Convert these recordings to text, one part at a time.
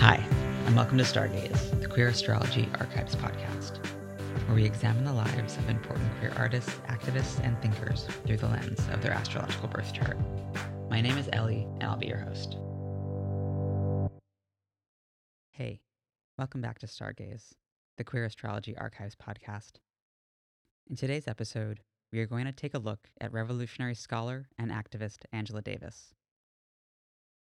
Hi, and welcome to Star Gays, the Queer Astrology Archives podcast, where we examine the lives of important queer artists, activists, and thinkers through the lens of their astrological birth chart. My name is Elly, and I'll be your host. Hey, welcome back to Star Gays, the Queer Astrology Archives podcast. In today's episode, we are going to take a look at revolutionary scholar and activist Angela Davis.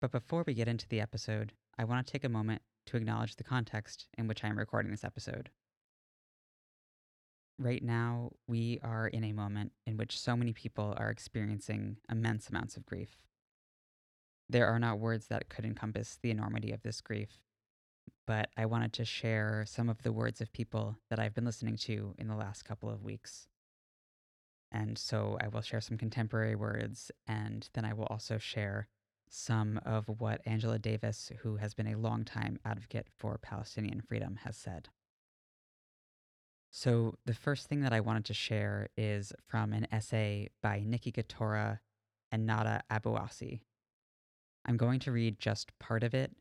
But before we get into the episode, I want to take a moment to acknowledge the context in which I am recording this episode. Right now, we are in a moment in which so many people are experiencing immense amounts of grief. There are not words that could encompass the enormity of this grief, but I wanted to share some of the words of people that I've been listening to in the last couple of weeks. And so I will share some contemporary words, and then I will also share some of what Angela Davis, who has been a longtime advocate for Palestinian freedom, has said. So, the first thing that I wanted to share is from an essay by Nicki Kattoura and Nada Abuasi. I'm going to read just part of it,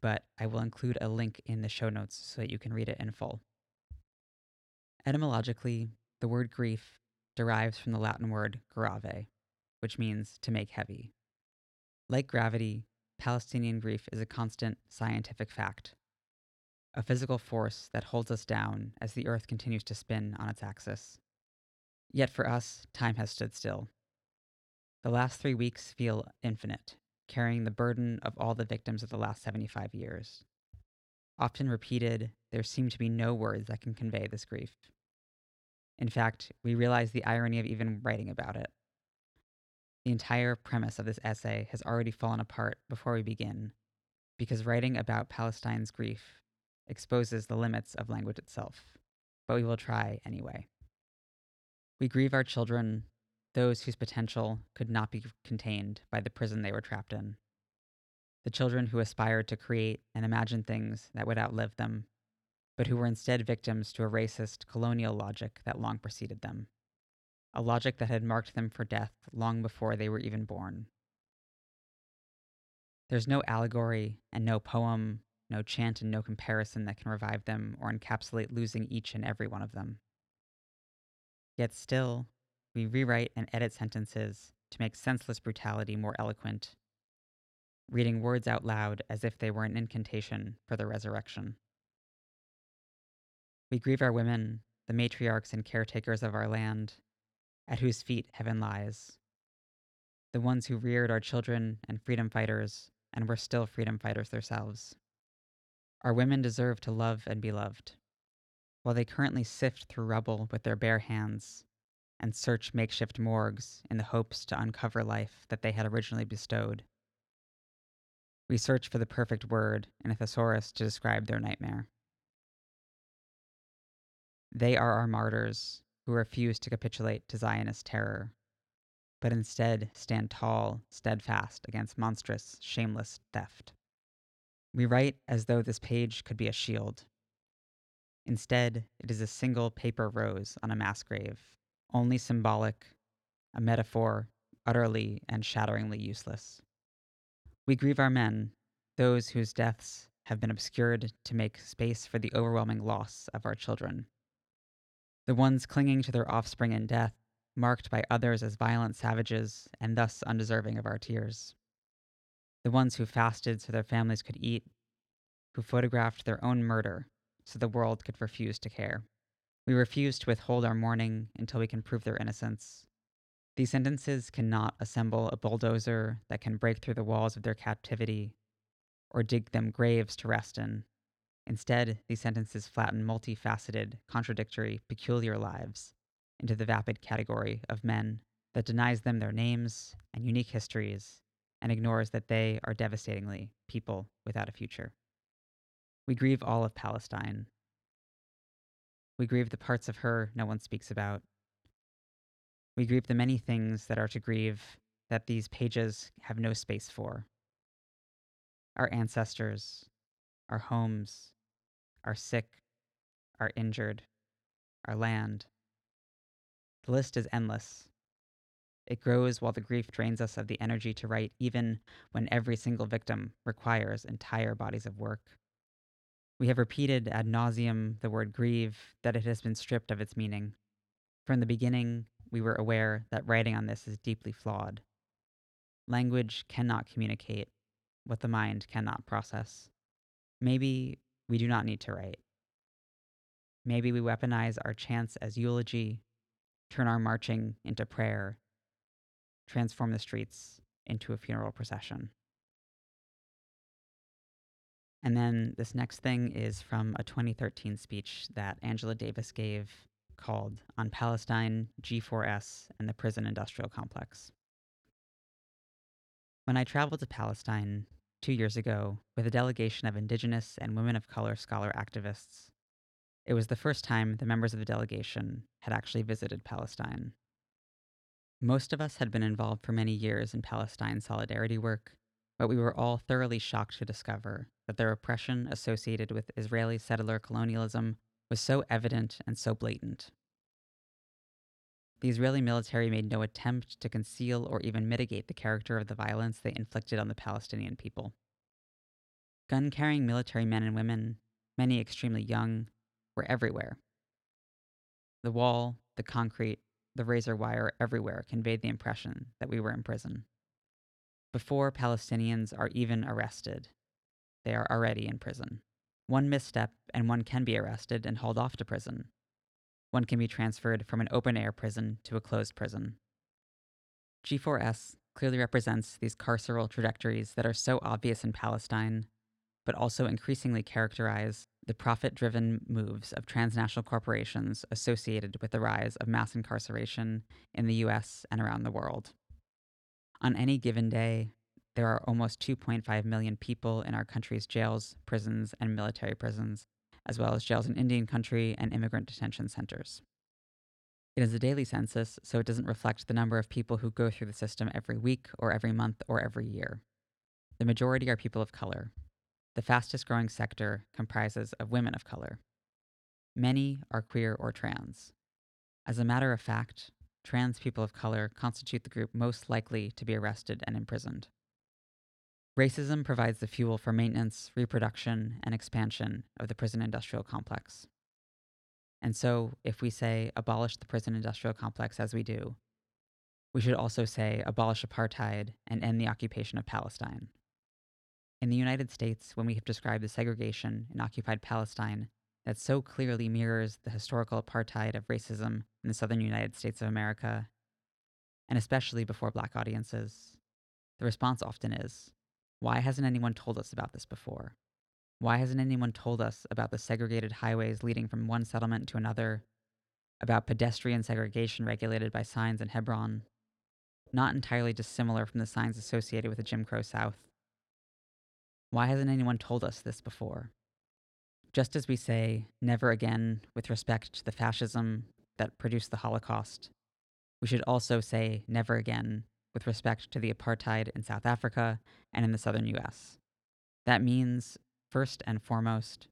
but I will include a link in the show notes so that you can read it in full. Etymologically, the word grief derives from the Latin word grave, which means to make heavy. Like gravity, Palestinian grief is a constant scientific fact, a physical force that holds us down as the Earth continues to spin on its axis. Yet for us, time has stood still. The last three weeks feel infinite, carrying the burden of all the victims of the last 75 years. Often repeated, there seem to be no words that can convey this grief. In fact, we realize the irony of even writing about it. The entire premise of this essay has already fallen apart before we begin, because writing about Palestine's grief exposes the limits of language itself. But we will try anyway. We grieve our children, those whose potential could not be contained by the prison they were trapped in. The children who aspired to create and imagine things that would outlive them, but who were instead victims to a racist colonial logic that long preceded them a logic that had marked them for death long before they were even born. There's no allegory and no poem, no chant and no comparison that can revive them or encapsulate losing each and every one of them. Yet still, we rewrite and edit sentences to make senseless brutality more eloquent, reading words out loud as if they were an incantation for the resurrection. We grieve our women, the matriarchs and caretakers of our land, at whose feet heaven lies. The ones who reared our children and freedom fighters, and were still freedom fighters themselves. Our women deserve to love and be loved. While they currently sift through rubble with their bare hands and search makeshift morgues in the hopes to uncover life that they had originally bestowed, we search for the perfect word in a thesaurus to describe their nightmare. They are our martyrs, who refuse to capitulate to Zionist terror, but instead stand tall, steadfast against monstrous, shameless theft. We write as though this page could be a shield. Instead, it is a single paper rose on a mass grave, only symbolic, a metaphor, utterly and shatteringly useless. We grieve our men, those whose deaths have been obscured to make space for the overwhelming loss of our children the ones clinging to their offspring in death, marked by others as violent savages and thus undeserving of our tears. The ones who fasted so their families could eat, who photographed their own murder so the world could refuse to care. We refuse to withhold our mourning until we can prove their innocence. These sentences cannot assemble a bulldozer that can break through the walls of their captivity or dig them graves to rest in. Instead, these sentences flatten multifaceted, contradictory, peculiar lives into the vapid category of men that denies them their names and unique histories and ignores that they are devastatingly people without a future. We grieve all of Palestine. We grieve the parts of her no one speaks about. We grieve the many things that are to grieve that these pages have no space for. Our ancestors, our homes, are sick, are injured, our land. The list is endless. It grows while the grief drains us of the energy to write, even when every single victim requires entire bodies of work. We have repeated ad nauseum the word grieve, that it has been stripped of its meaning. From the beginning, we were aware that writing on this is deeply flawed. Language cannot communicate what the mind cannot process. Maybe we do not need to write. Maybe we weaponize our chants as eulogy, turn our marching into prayer, transform the streets into a funeral procession. And then this next thing is from a 2013 speech that Angela Davis gave called On Palestine, G4S, and the Prison Industrial Complex. When I traveled to Palestine two years ago with a delegation of Indigenous and women of color scholar activists, it was the first time the members of the delegation had actually visited Palestine. Most of us had been involved for many years in Palestine solidarity work, but we were all thoroughly shocked to discover that the repression associated with Israeli settler colonialism was so evident and so blatant. The Israeli military made no attempt to conceal or even mitigate the character of the violence they inflicted on the Palestinian people. Gun carrying military men and women, many extremely young, were everywhere. The wall, the concrete, the razor wire everywhere conveyed the impression that we were in prison. Before Palestinians are even arrested, they are already in prison. One misstep, and one can be arrested and hauled off to prison. One can be transferred from an open air prison to a closed prison. G4S clearly represents these carceral trajectories that are so obvious in Palestine, but also increasingly characterize the profit driven moves of transnational corporations associated with the rise of mass incarceration in the US and around the world. On any given day, there are almost 2.5 million people in our country's jails, prisons, and military prisons, as well as jails in Indian country and immigrant detention centers. It is a daily census, so it doesn't reflect the number of people who go through the system every week or every month or every year. The majority are people of color, the fastest growing sector comprises of women of color. Many are queer or trans. As a matter of fact, trans people of color constitute the group most likely to be arrested and imprisoned. Racism provides the fuel for maintenance, reproduction, and expansion of the prison industrial complex. And so, if we say abolish the prison industrial complex as we do, we should also say abolish apartheid and end the occupation of Palestine. In the United States, when we have described the segregation in occupied Palestine that so clearly mirrors the historical apartheid of racism in the southern United States of America, and especially before black audiences, the response often is why hasn't anyone told us about this before? Why hasn't anyone told us about the segregated highways leading from one settlement to another, about pedestrian segregation regulated by signs in Hebron, not entirely dissimilar from the signs associated with the Jim Crow South? Why hasn't anyone told us this before? Just as we say never again with respect to the fascism that produced the Holocaust, we should also say never again with respect to the apartheid in South Africa and in the southern US. That means, first and foremost,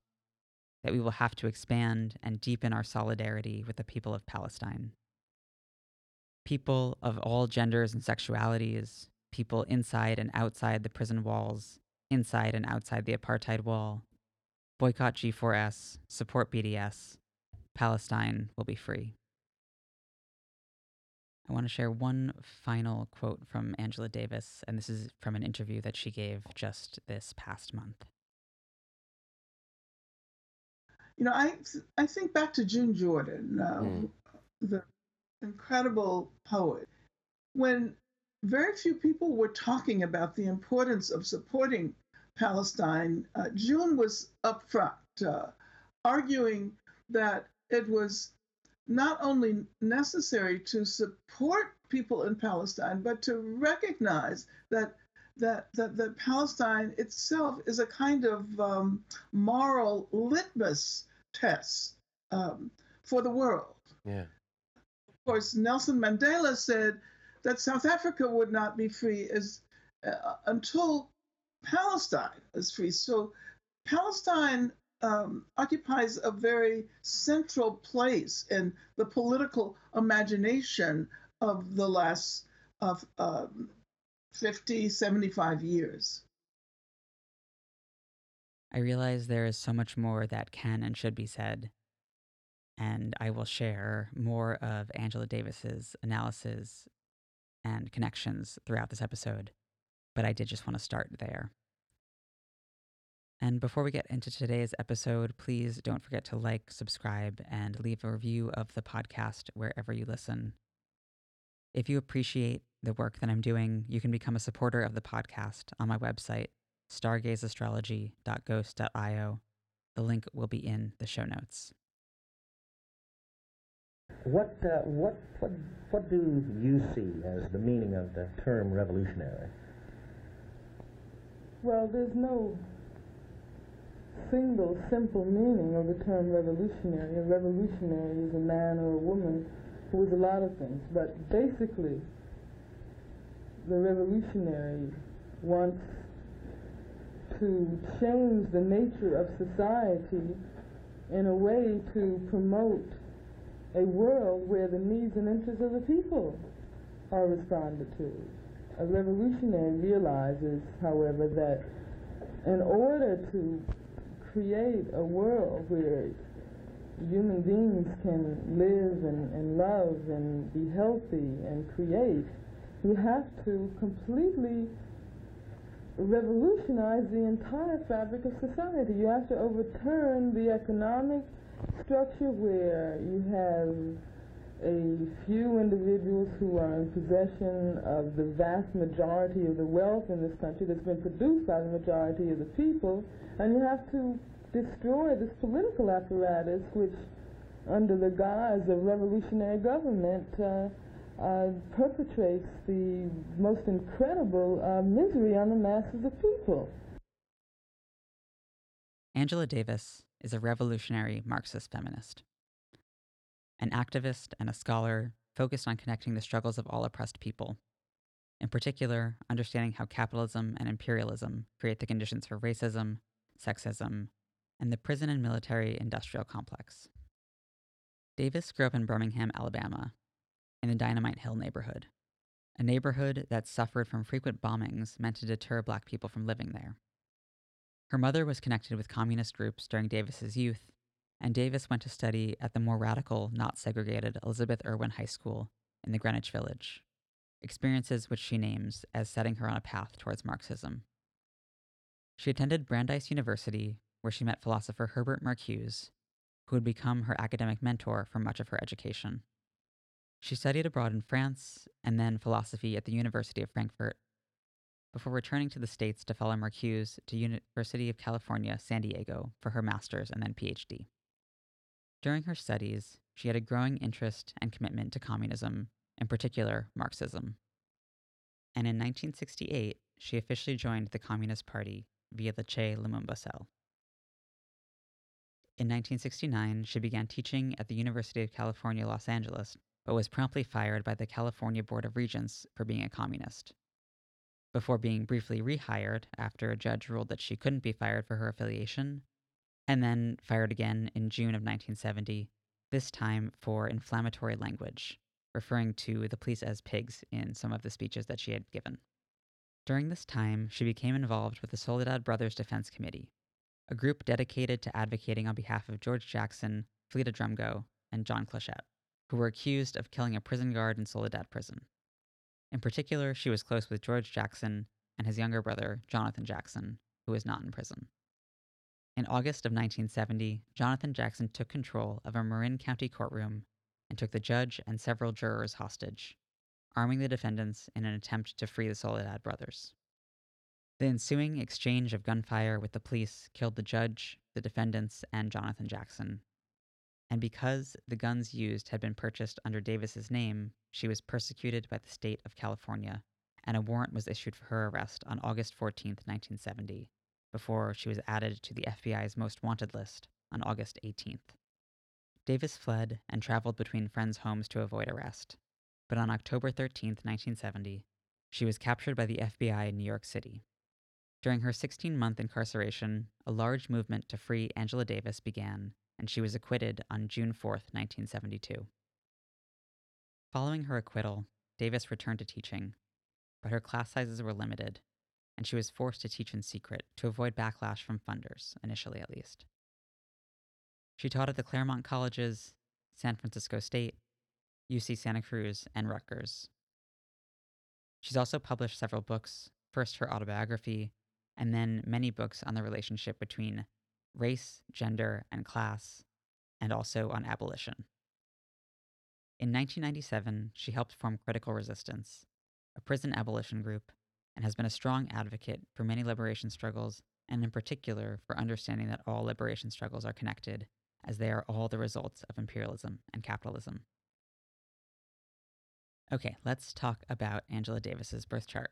that we will have to expand and deepen our solidarity with the people of Palestine. People of all genders and sexualities, people inside and outside the prison walls, inside and outside the apartheid wall. Boycott G4S, support BDS. Palestine will be free. I want to share one final quote from Angela Davis, and this is from an interview that she gave just this past month. You know, I I think back to June Jordan, uh, mm. the incredible poet. When very few people were talking about the importance of supporting Palestine. Uh, June was upfront, uh, arguing that it was not only necessary to support people in Palestine, but to recognize that that that, that Palestine itself is a kind of um, moral litmus test um, for the world. Yeah. Of course, Nelson Mandela said that South Africa would not be free as, uh, until Palestine is free. So Palestine um, occupies a very central place in the political imagination of the last of um, 50, 75 years. I realize there is so much more that can and should be said, and I will share more of Angela Davis's analysis and connections throughout this episode, but I did just want to start there. And before we get into today's episode, please don't forget to like, subscribe, and leave a review of the podcast wherever you listen. If you appreciate the work that I'm doing, you can become a supporter of the podcast on my website, stargaysastrology.ghost.io. The link will be in the show notes. What, uh, what, what, what do you see as the meaning of the term revolutionary? Well, there's no single simple meaning of the term revolutionary. A revolutionary is a man or a woman who is a lot of things, but basically, the revolutionary wants to change the nature of society in a way to promote a world where the needs and interests of the people are responded to. A revolutionary realizes, however, that in order to create a world where human beings can live and, and love and be healthy and create, you have to completely revolutionize the entire fabric of society. You have to overturn the economic structure where you have a few individuals who are in possession of the vast majority of the wealth in this country that's been produced by the majority of the people, and you have to destroy this political apparatus which, under the guise of revolutionary government, uh, uh, perpetrates the most incredible uh, misery on the masses of people. Angela Davis is a revolutionary Marxist feminist, an activist and a scholar focused on connecting the struggles of all oppressed people. In particular, understanding how capitalism and imperialism create the conditions for racism, sexism, and the prison and military industrial complex. Davis grew up in Birmingham, Alabama, in the Dynamite Hill neighborhood, a neighborhood that suffered from frequent bombings meant to deter black people from living there. Her mother was connected with communist groups during Davis's youth, and Davis went to study at the more radical, not segregated Elizabeth Irwin High School in the Greenwich Village, experiences which she names as setting her on a path towards Marxism. She attended Brandeis University, where she met philosopher Herbert Marcuse, who would become her academic mentor for much of her education. She studied abroad in France and then philosophy at the University of Frankfurt before returning to the States to follow Marcuse to University of California, San Diego for her master's and then PhD. During her studies, she had a growing interest and commitment to communism, in particular Marxism. And in 1968, she officially joined the Communist Party via the Che Lumumba cell. In 1969, she began teaching at the University of California, Los Angeles, but was promptly fired by the California Board of Regents for being a communist. Before being briefly rehired after a judge ruled that she couldn't be fired for her affiliation, and then fired again in June of 1970, this time for inflammatory language, referring to the police as pigs in some of the speeches that she had given. During this time, she became involved with the Soledad Brothers Defense Committee, a group dedicated to advocating on behalf of George Jackson, Fleta Drumgo, and John Clutchette, who were accused of killing a prison guard in Soledad Prison. In particular, she was close with George Jackson and his younger brother, Jonathan Jackson, who was not in prison. In August of 1970, Jonathan Jackson took control of a Marin County courtroom and took the judge and several jurors hostage, arming the defendants in an attempt to free the Soledad brothers. The ensuing exchange of gunfire with the police killed the judge, the defendants, and Jonathan Jackson. And because the guns used had been purchased under Davis's name, she was persecuted by the state of California, and a warrant was issued for her arrest on August 14, 1970, before she was added to the FBI's most wanted list on August 18th. Davis fled and traveled between friends' homes to avoid arrest, but on October 13, 1970, she was captured by the FBI in New York City during her 16 month incarceration, a large movement to free Angela Davis began, and she was acquitted on June 4, 1972. Following her acquittal, Davis returned to teaching, but her class sizes were limited, and she was forced to teach in secret to avoid backlash from funders, initially at least. She taught at the Claremont Colleges, San Francisco State, UC Santa Cruz, and Rutgers. She's also published several books, first her autobiography, and then many books on the relationship between race, gender, and class, and also on abolition. In 1997, she helped form Critical Resistance, a prison abolition group, and has been a strong advocate for many liberation struggles, and in particular for understanding that all liberation struggles are connected, as they are all the results of imperialism and capitalism. Okay, let's talk about Angela Davis's birth chart.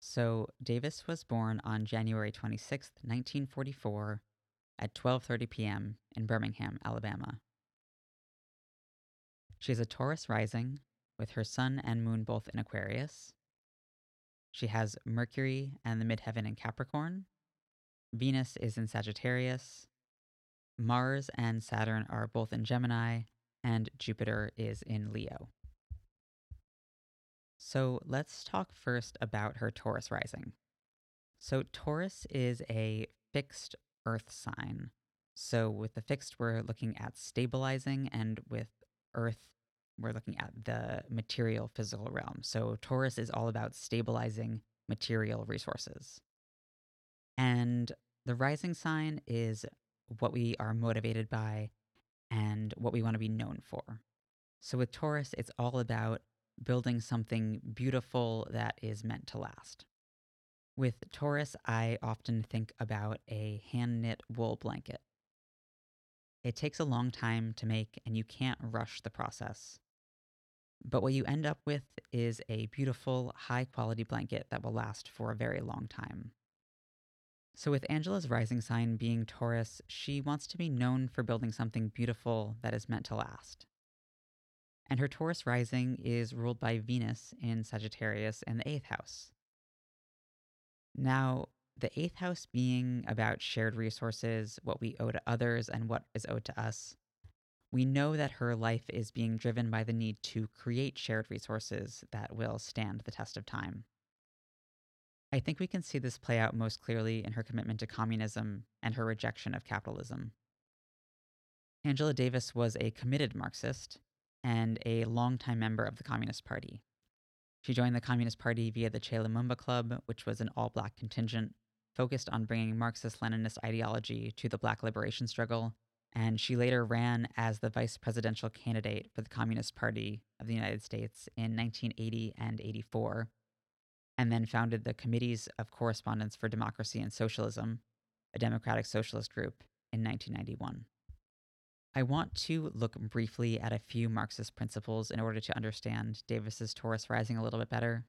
So, Davis was born on January 26, 1944, at 12:30 p.m. in Birmingham, Alabama. She is a Taurus rising, with her sun and moon both in Aquarius. She has Mercury and the midheaven in Capricorn. Venus is in Sagittarius. Mars and Saturn are both in Gemini, and Jupiter is in Leo. So let's talk first about her Taurus rising. So, Taurus is a fixed earth sign. So, with the fixed, we're looking at stabilizing, and with earth, we're looking at the material physical realm. So, Taurus is all about stabilizing material resources. And the rising sign is what we are motivated by and what we want to be known for. So, with Taurus, it's all about building something beautiful that is meant to last. With Taurus, I often think about a hand knit wool blanket. It takes a long time to make, and you can't rush the process. But what you end up with is a beautiful, high quality blanket that will last for a very long time. So, with Angela's rising sign being Taurus, she wants to be known for building something beautiful that is meant to last and her Taurus rising is ruled by Venus in Sagittarius and the eighth house. Now, the eighth house being about shared resources, what we owe to others, and what is owed to us, we know that her life is being driven by the need to create shared resources that will stand the test of time. I think we can see this play out most clearly in her commitment to communism and her rejection of capitalism. Angela Davis was a committed Marxist, and a longtime member of the Communist Party. She joined the Communist Party via the Che Lumumba Club, which was an all black contingent focused on bringing Marxist Leninist ideology to the black liberation struggle, and she later ran as the vice presidential candidate for the Communist Party of the United States in 1980 and 84, and then founded the Committees of Correspondence for Democracy and Socialism, a democratic socialist group, in 1991. I want to look briefly at a few Marxist principles in order to understand Davis's Taurus rising a little bit better.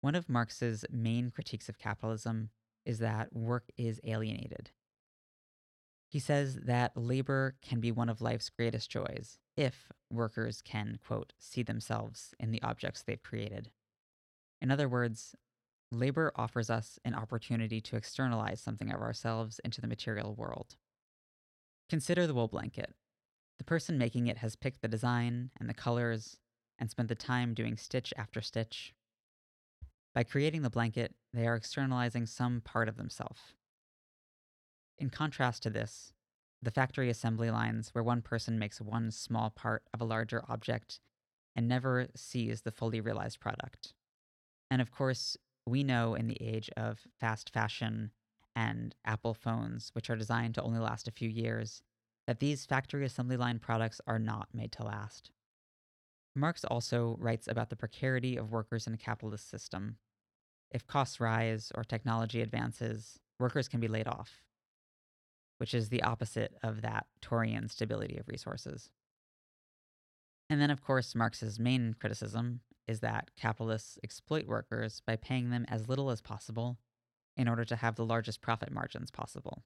One of Marx's main critiques of capitalism is that work is alienated. He says that labor can be one of life's greatest joys if workers can, quote, see themselves in the objects they've created. In other words, labor offers us an opportunity to externalize something of ourselves into the material world. Consider the wool blanket. The person making it has picked the design and the colors and spent the time doing stitch after stitch. By creating the blanket, they are externalizing some part of themselves. In contrast to this, the factory assembly lines where one person makes one small part of a larger object and never sees the fully realized product. And of course, we know in the age of fast fashion and Apple phones, which are designed to only last a few years, that these factory assembly line products are not made to last. Marx also writes about the precarity of workers in a capitalist system. If costs rise or technology advances, workers can be laid off, which is the opposite of that Taurian stability of resources. And then, of course, Marx's main criticism is that capitalists exploit workers by paying them as little as possible in order to have the largest profit margins possible.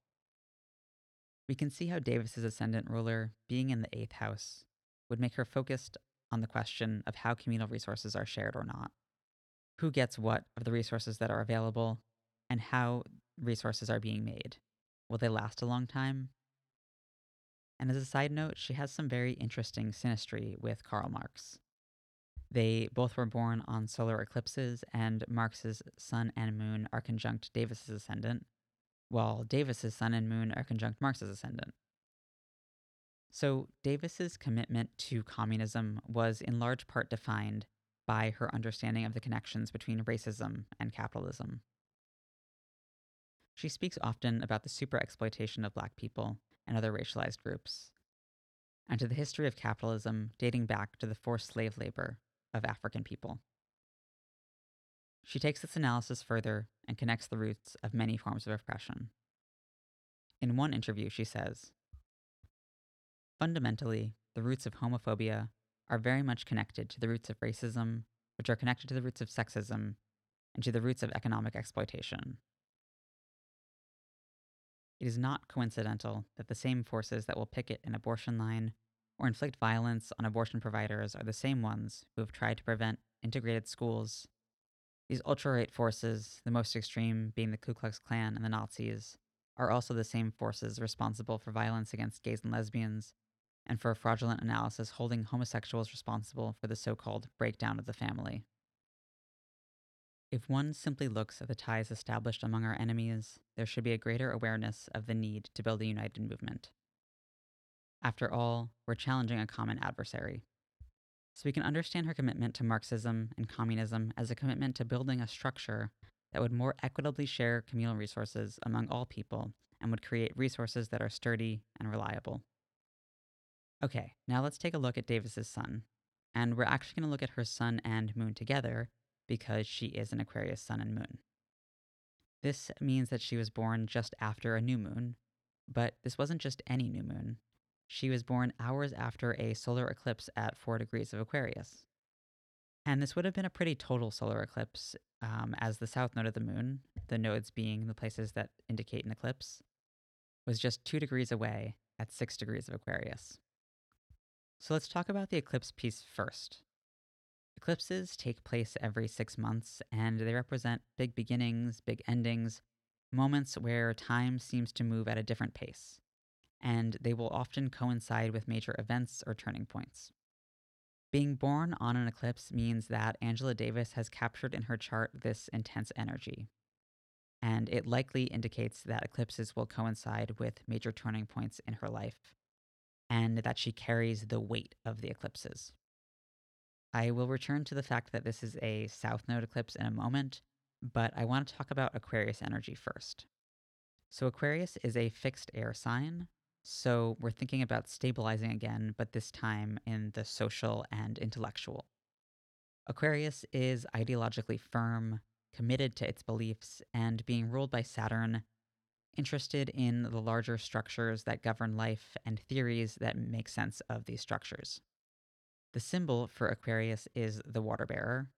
We can see how Davis's ascendant ruler, being in the eighth house, would make her focused on the question of how communal resources are shared or not, who gets what of the resources that are available, and how resources are being made. Will they last a long time? And as a side note, she has some very interesting synastry with Karl Marx. They both were born on solar eclipses, and Marx's sun and moon are conjunct Davis's ascendant, while Davis's sun and moon are conjunct Marx's ascendant. So, Davis's commitment to communism was in large part defined by her understanding of the connections between racism and capitalism. She speaks often about the superexploitation of black people and other racialized groups, and to the history of capitalism dating back to the forced slave labor of African people. She takes this analysis further and connects the roots of many forms of oppression. In one interview, she says Fundamentally, the roots of homophobia are very much connected to the roots of racism, which are connected to the roots of sexism, and to the roots of economic exploitation. It is not coincidental that the same forces that will picket an abortion line or inflict violence on abortion providers are the same ones who have tried to prevent integrated schools. These ultra right forces, the most extreme being the Ku Klux Klan and the Nazis, are also the same forces responsible for violence against gays and lesbians, and for a fraudulent analysis holding homosexuals responsible for the so called breakdown of the family. If one simply looks at the ties established among our enemies, there should be a greater awareness of the need to build a united movement. After all, we're challenging a common adversary. So we can understand her commitment to Marxism and communism as a commitment to building a structure that would more equitably share communal resources among all people and would create resources that are sturdy and reliable. Okay, now let's take a look at Davis's sun. And we're actually going to look at her sun and moon together because she is an Aquarius sun and moon. This means that she was born just after a new moon, but this wasn't just any new moon. She was born hours after a solar eclipse at 4 degrees of Aquarius. And this would have been a pretty total solar eclipse, um, as the south node of the moon, the nodes being the places that indicate an eclipse, was just 2 degrees away at 6 degrees of Aquarius. So let's talk about the eclipse piece first. Eclipses take place every six months, and they represent big beginnings, big endings, moments where time seems to move at a different pace and they will often coincide with major events or turning points. Being born on an eclipse means that Angela Davis has captured in her chart this intense energy. And it likely indicates that eclipses will coincide with major turning points in her life, and that she carries the weight of the eclipses. I will return to the fact that this is a South Node eclipse in a moment, but I want to talk about Aquarius energy first. So, Aquarius is a fixed air sign, so we're thinking about stabilizing again, but this time in the social and intellectual. Aquarius is ideologically firm, committed to its beliefs, and being ruled by Saturn, interested in the larger structures that govern life and theories that make sense of these structures. The symbol for Aquarius is the water bearer,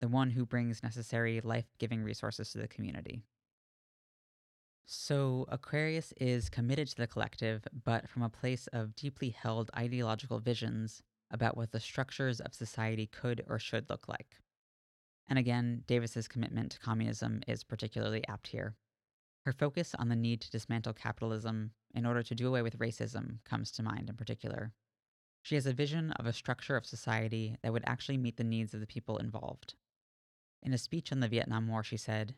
the one who brings necessary life giving resources to the community. So, Aquarius is committed to the collective, but from a place of deeply held ideological visions about what the structures of society could or should look like. And again, Davis's commitment to communism is particularly apt here. Her focus on the need to dismantle capitalism in order to do away with racism comes to mind in particular. She has a vision of a structure of society that would actually meet the needs of the people involved. In a speech on the Vietnam War, she said,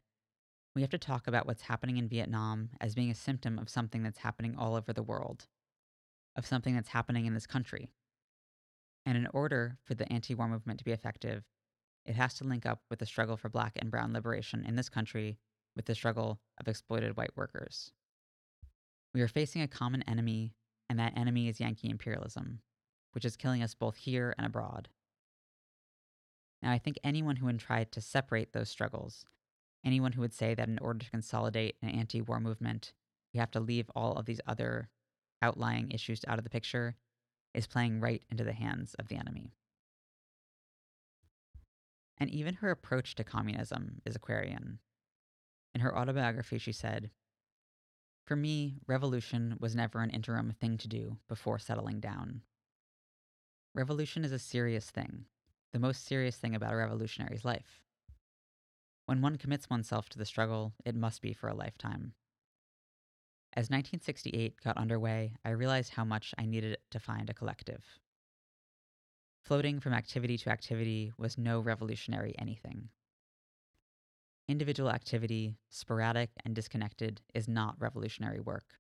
we have to talk about what's happening in Vietnam as being a symptom of something that's happening all over the world, of something that's happening in this country. And in order for the anti war movement to be effective, it has to link up with the struggle for black and brown liberation in this country with the struggle of exploited white workers. We are facing a common enemy, and that enemy is Yankee imperialism, which is killing us both here and abroad. Now, I think anyone who would try to separate those struggles anyone who would say that in order to consolidate an anti war movement, you have to leave all of these other outlying issues out of the picture is playing right into the hands of the enemy. And even her approach to communism is Aquarian. In her autobiography, she said, For me, revolution was never an interim thing to do before settling down. Revolution is a serious thing, the most serious thing about a revolutionary's life. When one commits oneself to the struggle, it must be for a lifetime. As 1968 got underway, I realized how much I needed to find a collective. Floating from activity to activity was no revolutionary anything. Individual activity, sporadic and disconnected, is not revolutionary work.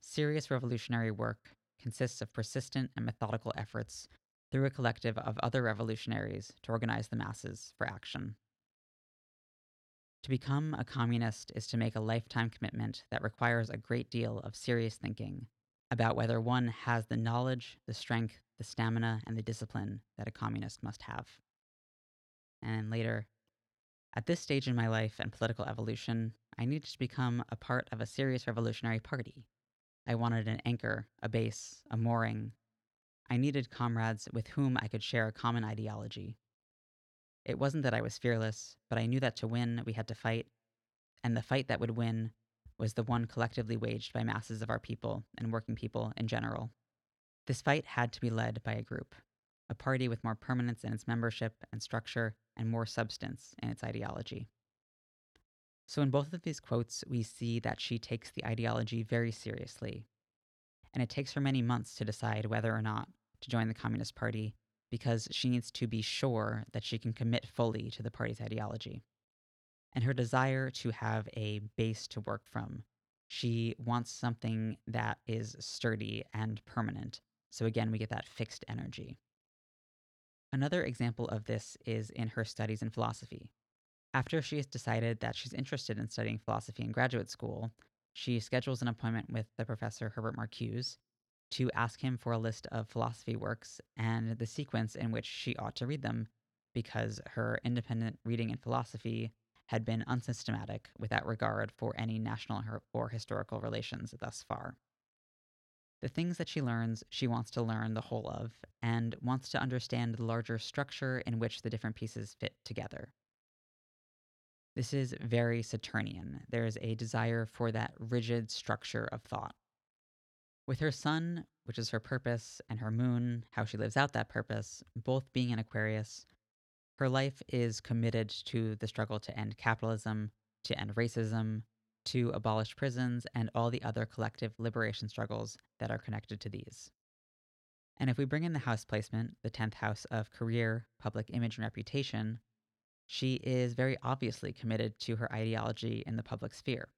Serious revolutionary work consists of persistent and methodical efforts through a collective of other revolutionaries to organize the masses for action. To become a communist is to make a lifetime commitment that requires a great deal of serious thinking about whether one has the knowledge, the strength, the stamina, and the discipline that a communist must have. And later, at this stage in my life and political evolution, I needed to become a part of a serious revolutionary party. I wanted an anchor, a base, a mooring. I needed comrades with whom I could share a common ideology. It wasn't that I was fearless, but I knew that to win, we had to fight, and the fight that would win was the one collectively waged by masses of our people and working people in general. This fight had to be led by a group, a party with more permanence in its membership and structure and more substance in its ideology. So, in both of these quotes, we see that she takes the ideology very seriously. And it takes her many months to decide whether or not to join the Communist Party because she needs to be sure that she can commit fully to the party's ideology. And her desire to have a base to work from. She wants something that is sturdy and permanent. So again, we get that fixed energy. Another example of this is in her studies in philosophy. After she has decided that she's interested in studying philosophy in graduate school, she schedules an appointment with the professor Herbert Marcuse to ask him for a list of philosophy works and the sequence in which she ought to read them, because her independent reading in philosophy had been unsystematic without regard for any national or historical relations thus far. The things that she learns, she wants to learn the whole of, and wants to understand the larger structure in which the different pieces fit together. This is very Saturnian. There is a desire for that rigid structure of thought. With her sun, which is her purpose, and her moon, how she lives out that purpose, both being in Aquarius, her life is committed to the struggle to end capitalism, to end racism, to abolish prisons, and all the other collective liberation struggles that are connected to these. And if we bring in the house placement, the 10th house of career, public image, and reputation, she is very obviously committed to her ideology in the public sphere.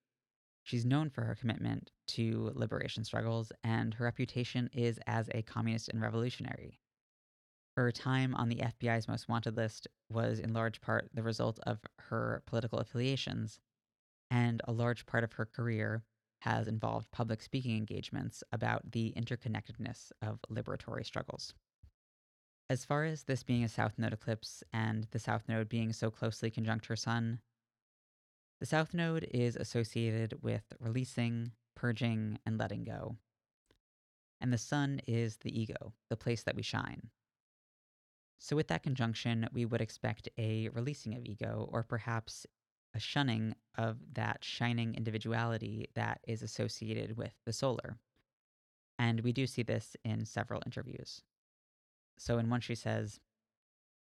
She's known for her commitment to liberation struggles, and her reputation is as a communist and revolutionary. Her time on the FBI's most wanted list was in large part the result of her political affiliations, and a large part of her career has involved public speaking engagements about the interconnectedness of liberatory struggles. As far as this being a South Node eclipse and the South Node being so closely conjunct her Sun, the South Node is associated with releasing, purging, and letting go. And the Sun is the ego, the place that we shine. So, with that conjunction, we would expect a releasing of ego, or perhaps a shunning of that shining individuality that is associated with the solar. And we do see this in several interviews. So, in one, she says,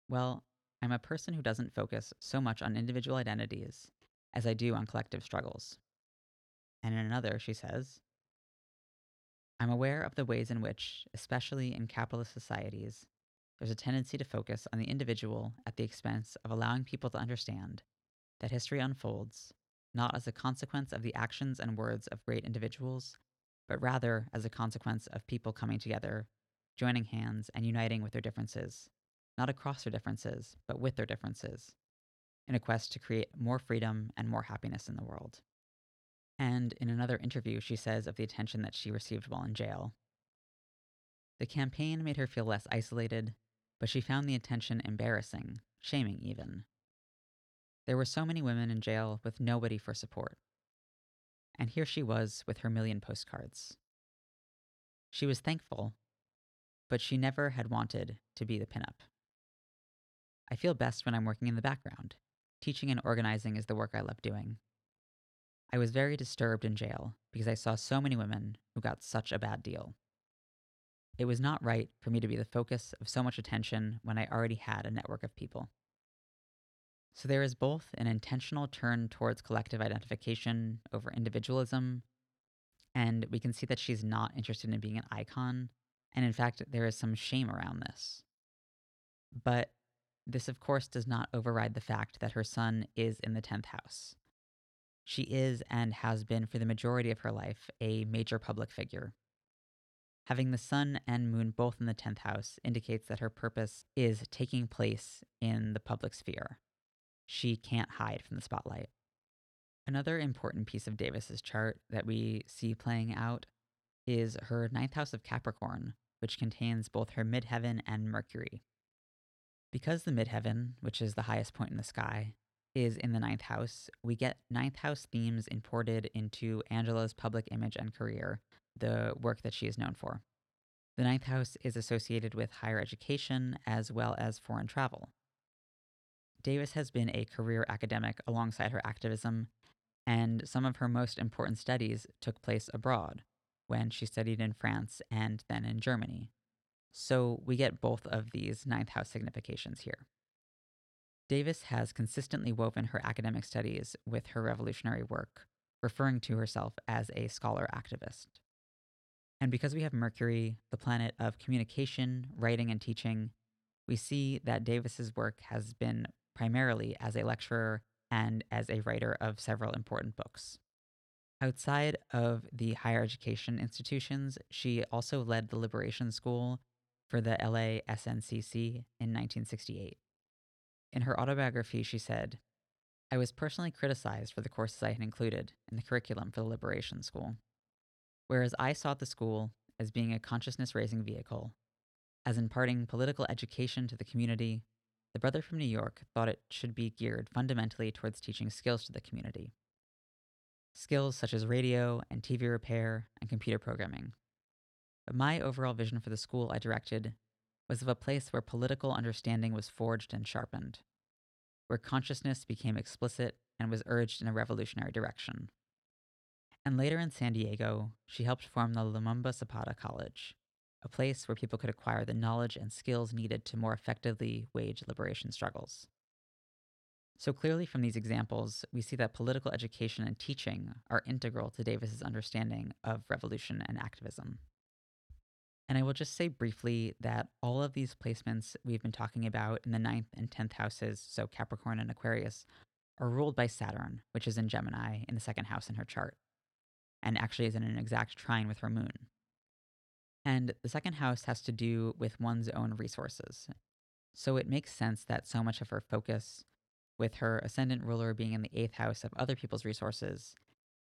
Well, I'm a person who doesn't focus so much on individual identities as I do on collective struggles. And in another, she says, I'm aware of the ways in which, especially in capitalist societies, there's a tendency to focus on the individual at the expense of allowing people to understand that history unfolds not as a consequence of the actions and words of great individuals, but rather as a consequence of people coming together, joining hands, and uniting with their differences, not across their differences, but with their differences, in a quest to create more freedom and more happiness in the world. And in another interview, she says of the attention that she received while in jail The campaign made her feel less isolated, but she found the attention embarrassing, shaming even. There were so many women in jail with nobody for support. And here she was with her million postcards. She was thankful, but she never had wanted to be the pinup. I feel best when I'm working in the background, Teaching and organizing is the work I love doing. I was very disturbed in jail because I saw so many women who got such a bad deal. It was not right for me to be the focus of so much attention when I already had a network of people. So there is both an intentional turn towards collective identification over individualism, and we can see that she's not interested in being an icon, And in fact, there is some shame around this. But this, of course, does not override the fact that her sun is in the 10th house. She is and has been for the majority of her life a major public figure. Having the sun and moon both in the 10th house indicates that her purpose is taking place in the public sphere. She can't hide from the spotlight. Another important piece of Davis's chart that we see playing out is her ninth house of Capricorn, which contains both her midheaven and Mercury. Because the midheaven, which is the highest point in the sky, is in the ninth house, we get ninth house themes imported into Angela's public image and career, the work that she is known for. The ninth house is associated with higher education as well as foreign travel. Davis has been a career academic alongside her activism, and some of her most important studies took place abroad when she studied in France and then in Germany. So we get both of these ninth house significations here. Davis has consistently woven her academic studies with her revolutionary work, referring to herself as a scholar activist. And because we have Mercury, the planet of communication, writing, and teaching, we see that Davis's work has been primarily as a lecturer and as a writer of several important books. Outside of the higher education institutions, she also led the Liberation School for the LA SNCC in 1968. In her autobiography, she said, I was personally criticized for the courses I had included in the curriculum for the Liberation School. Whereas I saw the school as being a consciousness raising vehicle, as imparting political education to the community the brother from New York thought it should be geared fundamentally towards teaching skills to the community. Skills such as radio and TV repair and computer programming. But my overall vision for the school I directed was of a place where political understanding was forged and sharpened, where consciousness became explicit and was urged in a revolutionary direction. And later in San Diego, she helped form the Lumumba Zapata College, a place where people could acquire the knowledge and skills needed to more effectively wage liberation struggles. So clearly, from these examples, we see that political education and teaching are integral to Davis's understanding of revolution and activism. And I will just say briefly that all of these placements we've been talking about in the ninth and tenth houses, so Capricorn and Aquarius, are ruled by Saturn, which is in Gemini in the second house in her chart, and actually is in an exact trine with her moon. And the second house has to do with one's own resources. So it makes sense that so much of her focus, with her ascendant ruler being in the eighth house of other people's resources,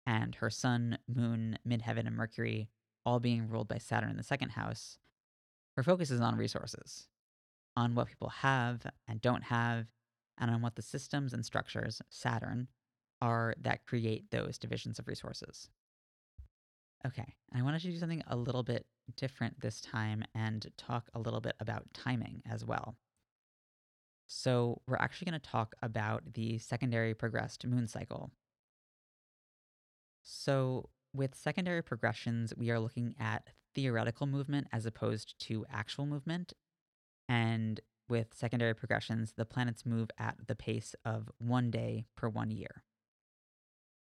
and her sun, moon, midheaven, and Mercury all being ruled by Saturn in the second house, her focus is on resources, on what people have and don't have, and on what the systems and structures, Saturn, are that create those divisions of resources. Okay, I wanted to do something a little bit different this time and talk a little bit about timing as well. So, we're actually going to talk about the secondary progressed moon cycle. So, with secondary progressions, we are looking at theoretical movement as opposed to actual movement. And with secondary progressions, the planets move at the pace of one day per one year.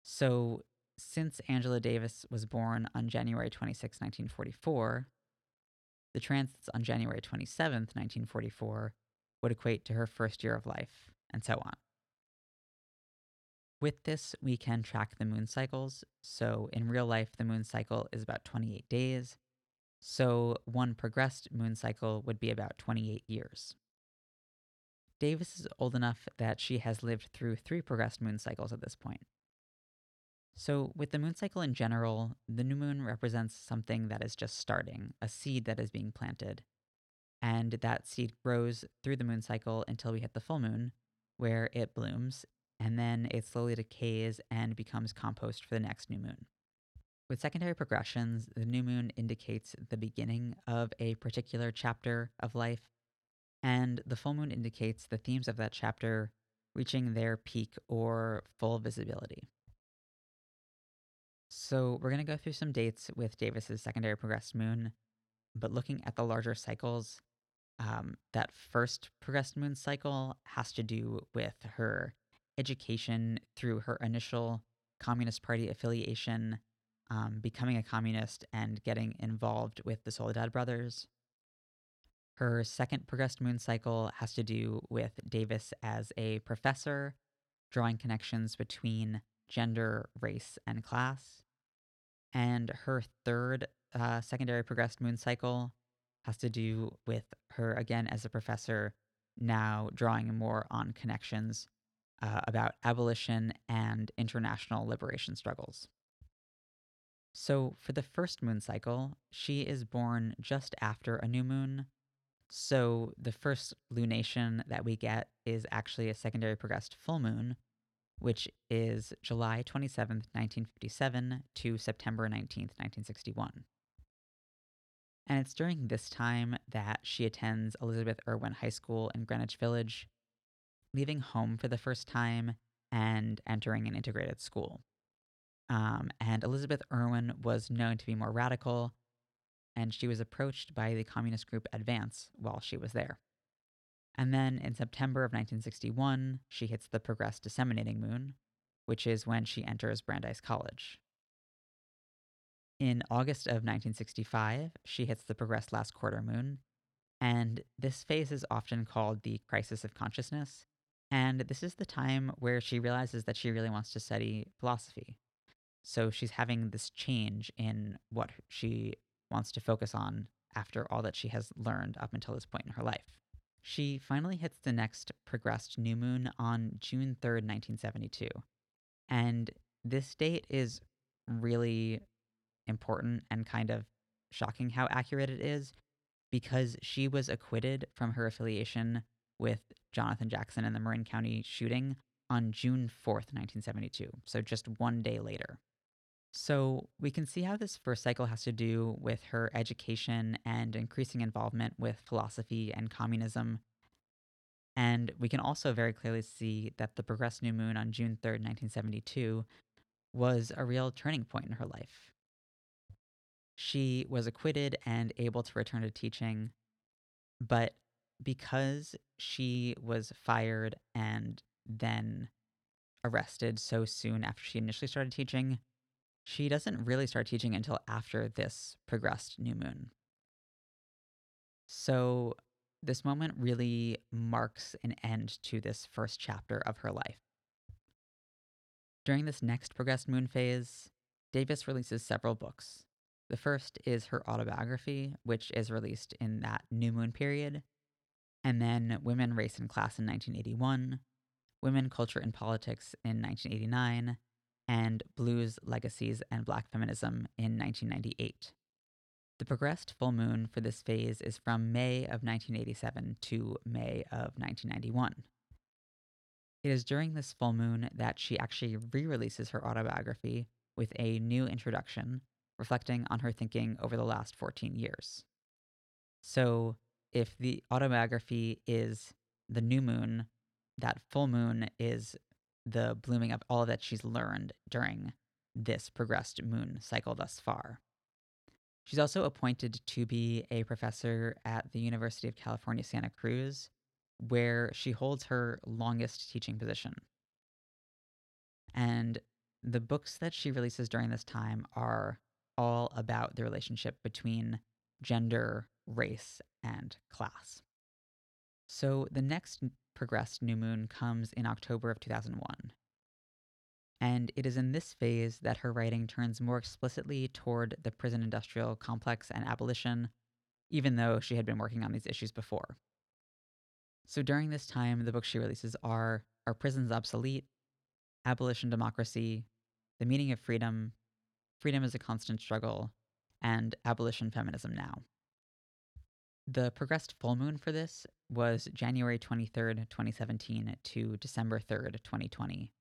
So, since Angela Davis was born on January 26, 1944, the transits on January 27, 1944 would equate to her first year of life, and so on. With this, we can track the moon cycles. So, in real life, the moon cycle is about 28 days. So, one progressed moon cycle would be about 28 years. Davis is old enough that she has lived through three progressed moon cycles at this point. So, with the moon cycle in general, the new moon represents something that is just starting, a seed that is being planted. And that seed grows through the moon cycle until we hit the full moon, where it blooms, and then it slowly decays and becomes compost for the next new moon. With secondary progressions, the new moon indicates the beginning of a particular chapter of life, and the full moon indicates the themes of that chapter reaching their peak or full visibility. So we're going to go through some dates with Davis's secondary progressed moon, but looking at the larger cycles, um, that first progressed moon cycle has to do with her education through her initial Communist Party affiliation um, becoming a communist and getting involved with the Soledad brothers. Her second progressed moon cycle has to do with Davis as a professor, drawing connections between gender, race, and class. And her third uh, secondary progressed moon cycle has to do with her, again, as a professor, now drawing more on connections uh, about abolition and international liberation struggles. So, for the first moon cycle, she is born just after a new moon. So, the first lunation that we get is actually a secondary progressed full moon, which is July 27th, 1957 to September 19th, 1961. And it's during this time that she attends Elizabeth Irwin High School in Greenwich Village, leaving home for the first time and entering an integrated school. Um, and Elizabeth Irwin was known to be more radical, and she was approached by the communist group Advance while she was there. And then in September of 1961, she hits the Progress disseminating moon, which is when she enters Brandeis College. In August of 1965, she hits the progressed last quarter moon, and this phase is often called the crisis of consciousness. And this is the time where she realizes that she really wants to study philosophy. So she's having this change in what she wants to focus on after all that she has learned up until this point in her life. She finally hits the next progressed new moon on June 3rd, 1972. And this date is really important and kind of shocking how accurate it is because she was acquitted from her affiliation with Jonathan Jackson in the Marin County shooting on June 4th, 1972. So just one day later. So we can see how this first cycle has to do with her education and increasing involvement with philosophy and communism. And we can also very clearly see that the progressed new moon on June 3rd, 1972, was a real turning point in her life. She was acquitted and able to return to teaching, but because she was fired and then arrested so soon after she initially started teaching, she doesn't really start teaching until after this progressed new moon. So, this moment really marks an end to this first chapter of her life. During this next progressed moon phase, Davis releases several books. The first is her autobiography, which is released in that new moon period, and then Women, Race, and Class in 1981, Women, Culture, and Politics in 1989, and Blues, Legacies, and Black Feminism in 1998. The progressed full moon for this phase is from May of 1987 to May of 1991. It is during this full moon that she actually re releases her autobiography with a new introduction, reflecting on her thinking over the last 14 years. So, if the autobiography is the new moon, that full moon is the blooming of all that she's learned during this progressed moon cycle thus far. She's also appointed to be a professor at the University of California, Santa Cruz, where she holds her longest teaching position. And the books that she releases during this time are all about the relationship between gender, race, and class. So the next progressed new moon comes in October of 2001. And it is in this phase that her writing turns more explicitly toward the prison industrial complex and abolition, even though she had been working on these issues before. So during this time, the books she releases are Are Prisons Obsolete? Abolition Democracy, The Meaning of Freedom, Freedom is a Constant Struggle, and Abolition Feminism Now. The progressed full moon for this was January 23rd, 2017 to December 3rd, 2020.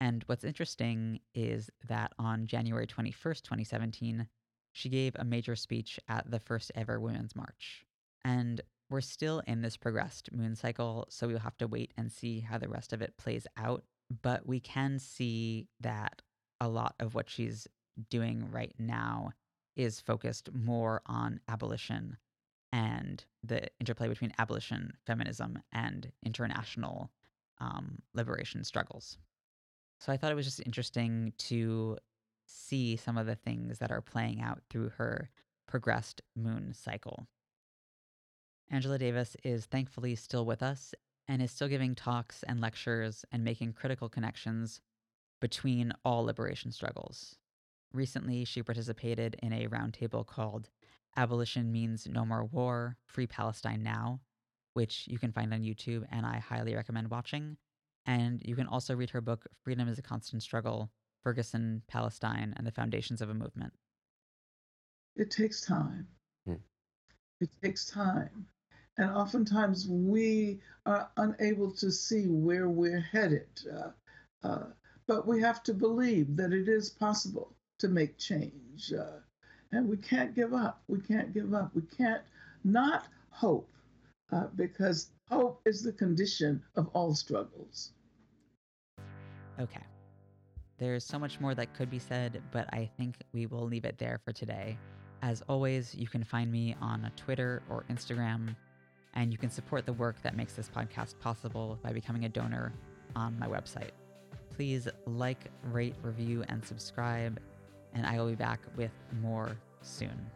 And what's interesting is that on January 21st, 2017, she gave a major speech at the first ever Women's March. And we're still in this progressed moon cycle, so we'll have to wait and see how the rest of it plays out. But we can see that a lot of what she's doing right now is focused more on abolition and the interplay between abolition, feminism, and international um, liberation struggles. So I thought it was just interesting to see some of the things that are playing out through her progressed moon cycle. Angela Davis is thankfully still with us and is still giving talks and lectures and making critical connections between all liberation struggles. Recently, she participated in a roundtable called Abolition Means No More War Free Palestine Now, which you can find on YouTube and I highly recommend watching. And you can also read her book, Freedom is a Constant Struggle Ferguson, Palestine, and the Foundations of a Movement. It takes time. Hmm. It takes time. And oftentimes we are unable to see where we're headed. Uh, uh, but we have to believe that it is possible to make change. Uh, and we can't give up. We can't give up. We can't not hope uh, because hope is the condition of all struggles. Okay. There's so much more that could be said, but I think we will leave it there for today. As always, you can find me on Twitter or Instagram, and you can support the work that makes this podcast possible by becoming a donor on my website. Please like, rate, review, and subscribe, and I will be back with more soon.